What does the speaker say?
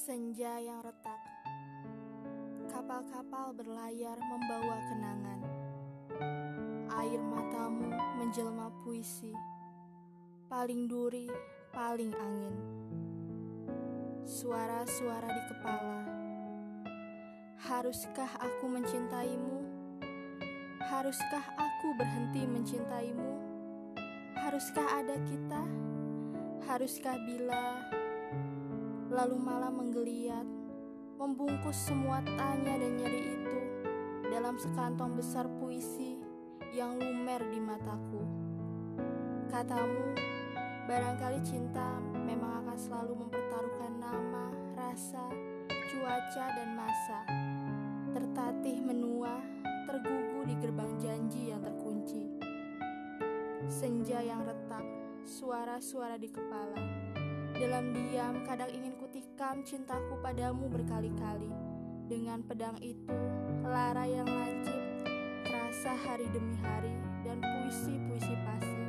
Senja yang retak Kapal-kapal berlayar membawa kenangan Air matamu menjelma puisi Paling duri, paling angin Suara-suara di kepala Haruskah aku mencintaimu? Haruskah aku berhenti mencintaimu? Haruskah ada kita? Haruskah bila lalu malam menggeliat, membungkus semua tanya dan nyeri itu dalam sekantong besar puisi yang lumer di mataku. Katamu, barangkali cinta memang akan selalu mempertaruhkan nama, rasa, cuaca, dan masa. Tertatih menua, tergugu di gerbang janji yang terkunci. Senja yang retak, suara-suara di kepala dalam diam, kadang ingin kutikam cintaku padamu berkali-kali. Dengan pedang itu, lara yang lancip, terasa hari demi hari, dan puisi-puisi pasti